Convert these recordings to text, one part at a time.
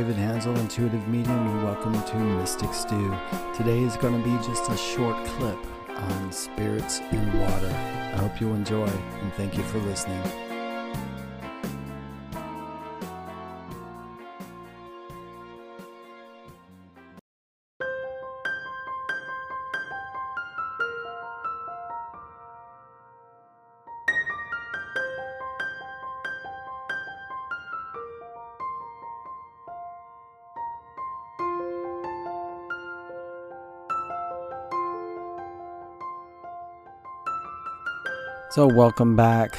David Hansel, Intuitive Medium, and welcome to Mystic Stew. Today is going to be just a short clip on spirits in water. I hope you enjoy, and thank you for listening. So, welcome back.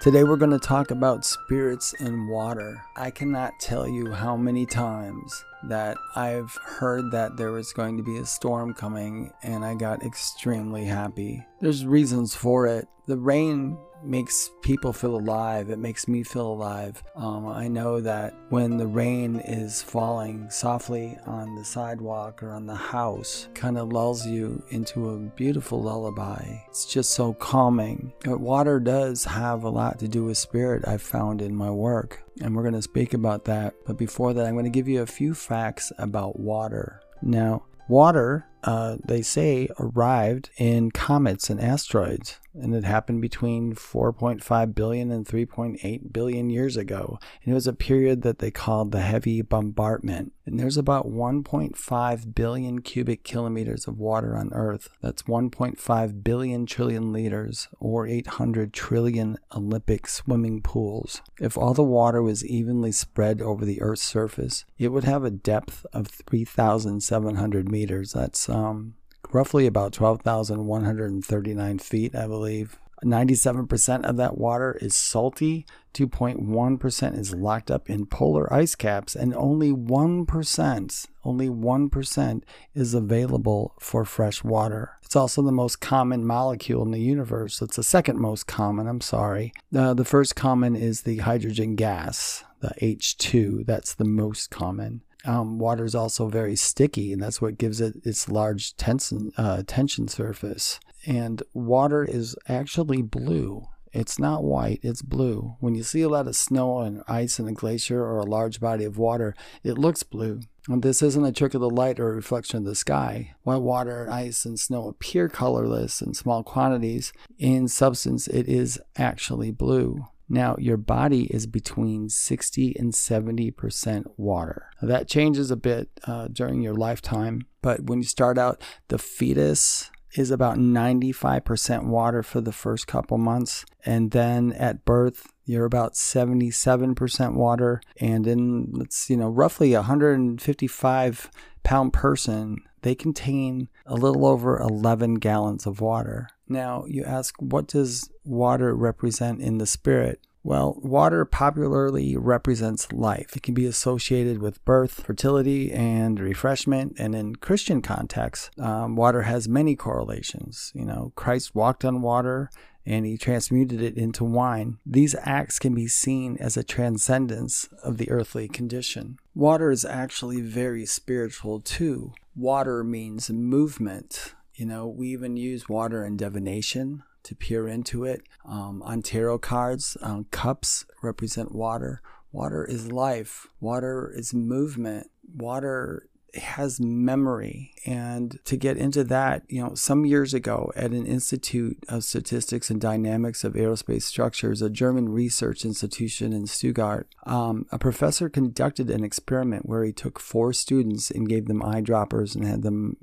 Today, we're going to talk about spirits in water. I cannot tell you how many times that I've heard that there was going to be a storm coming, and I got extremely happy. There's reasons for it. The rain makes people feel alive. It makes me feel alive. Um, I know that when the rain is falling softly on the sidewalk or on the house, kind of lulls you into a beautiful lullaby. It's just so calming. But water does have a lot to do with spirit, I've found in my work. And we're going to speak about that. But before that, I'm going to give you a few facts about water. Now, water, uh, they say, arrived in comets and asteroids and it happened between 4.5 billion and 3.8 billion years ago. And it was a period that they called the heavy bombardment. And there's about 1.5 billion cubic kilometers of water on Earth. That's 1.5 billion trillion liters, or 800 trillion Olympic swimming pools. If all the water was evenly spread over the Earth's surface, it would have a depth of 3,700 meters. That's um, roughly about 12,139 feet, I believe. 97% of that water is salty, 2.1% is locked up in polar ice caps, and only 1%, only 1% is available for fresh water. It's also the most common molecule in the universe. It's the second most common, I'm sorry. Uh, the first common is the hydrogen gas, the H2. That's the most common. Um, water is also very sticky, and that's what gives it its large tension, uh, tension surface. And water is actually blue. It's not white, it's blue. When you see a lot of snow and ice in a glacier or a large body of water, it looks blue. And this isn't a trick of the light or a reflection of the sky. While water, ice, and snow appear colorless in small quantities, in substance it is actually blue. Now, your body is between 60 and 70% water. Now, that changes a bit uh, during your lifetime, but when you start out, the fetus is about 95% water for the first couple months. And then at birth, you're about 77% water. And in, let's, you know, roughly 155 pound person, they contain a little over 11 gallons of water. Now, you ask, what does water represent in the spirit? Well, water popularly represents life. It can be associated with birth, fertility, and refreshment. And in Christian context, um, water has many correlations. You know, Christ walked on water and he transmuted it into wine. These acts can be seen as a transcendence of the earthly condition. Water is actually very spiritual too. Water means movement. You know, we even use water in divination to peer into it. Um, on tarot cards, um, cups represent water. Water is life. Water is movement. Water has memory. And to get into that, you know, some years ago at an Institute of Statistics and Dynamics of Aerospace Structures, a German research institution in Stuttgart, um, a professor conducted an experiment where he took four students and gave them eyedroppers and had them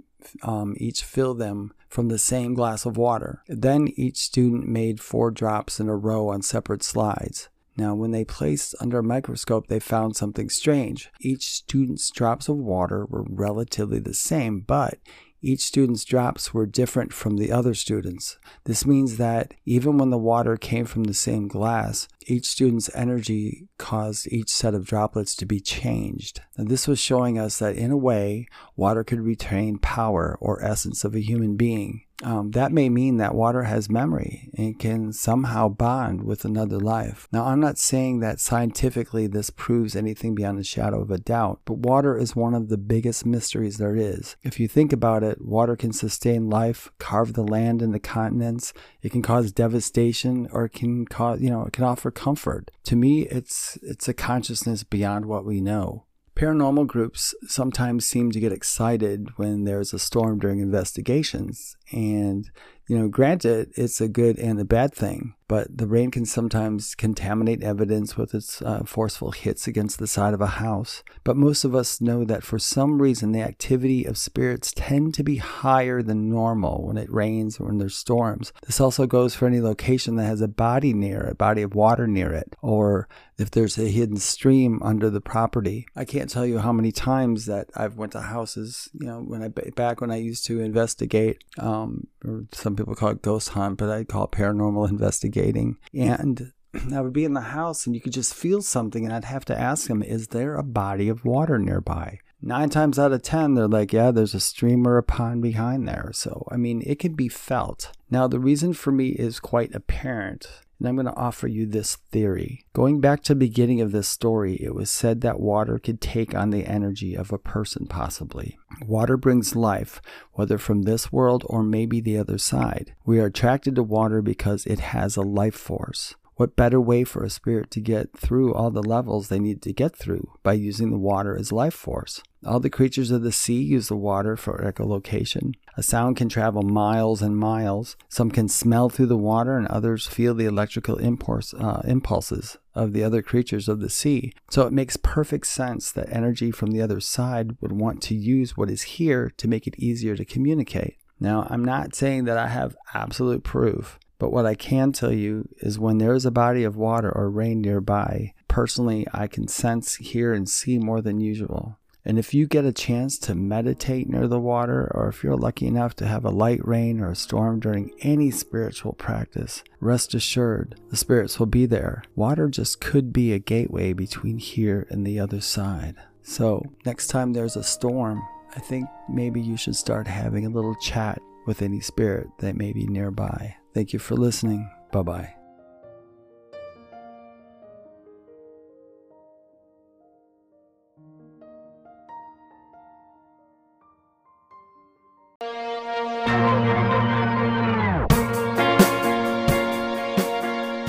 um, each fill them from the same glass of water. Then each student made four drops in a row on separate slides. Now, when they placed under a microscope, they found something strange. Each student's drops of water were relatively the same, but each student's drops were different from the other students. This means that even when the water came from the same glass, each student's energy caused each set of droplets to be changed. And this was showing us that in a way, water could retain power or essence of a human being um, that may mean that water has memory and can somehow bond with another life. Now, I'm not saying that scientifically this proves anything beyond a shadow of a doubt, but water is one of the biggest mysteries there is. If you think about it, water can sustain life, carve the land and the continents, it can cause devastation, or it can cause, you know, it can offer comfort. To me, it's it's a consciousness beyond what we know. Paranormal groups sometimes seem to get excited when there's a storm during investigations. And, you know, granted, it's a good and a bad thing but the rain can sometimes contaminate evidence with its uh, forceful hits against the side of a house. But most of us know that for some reason the activity of spirits tend to be higher than normal when it rains or when there's storms. This also goes for any location that has a body near a body of water near it, or if there's a hidden stream under the property. I can't tell you how many times that I've went to houses, you know, when I back when I used to investigate, um, Um, or some people call it ghost hunt, but I call it paranormal investigating. And I would be in the house and you could just feel something, and I'd have to ask them, Is there a body of water nearby? Nine times out of ten, they're like, Yeah, there's a stream or a pond behind there. So, I mean, it can be felt. Now, the reason for me is quite apparent and I'm going to offer you this theory. Going back to the beginning of this story, it was said that water could take on the energy of a person, possibly. Water brings life, whether from this world or maybe the other side. We are attracted to water because it has a life force. What better way for a spirit to get through all the levels they need to get through by using the water as life force? All the creatures of the sea use the water for echolocation. A sound can travel miles and miles. Some can smell through the water, and others feel the electrical impulse, uh, impulses of the other creatures of the sea. So it makes perfect sense that energy from the other side would want to use what is here to make it easier to communicate. Now, I'm not saying that I have absolute proof, but what I can tell you is when there is a body of water or rain nearby, personally, I can sense, hear, and see more than usual. And if you get a chance to meditate near the water, or if you're lucky enough to have a light rain or a storm during any spiritual practice, rest assured the spirits will be there. Water just could be a gateway between here and the other side. So, next time there's a storm, I think maybe you should start having a little chat with any spirit that may be nearby. Thank you for listening. Bye bye.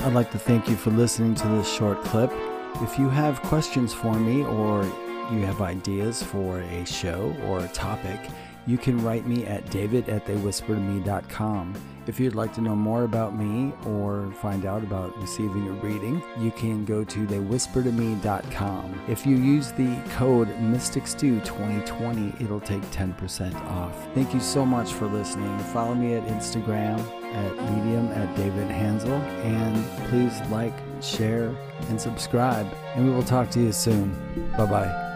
I'd like to thank you for listening to this short clip. If you have questions for me or you have ideas for a show or a topic, you can write me at david at theywhispertome.com. If you'd like to know more about me or find out about receiving a reading, you can go to theywhispertome.com. If you use the code MysticStew2020, it'll take 10% off. Thank you so much for listening. Follow me at Instagram at Medium at David Hansel, and please like, share, and subscribe. And we will talk to you soon. Bye bye.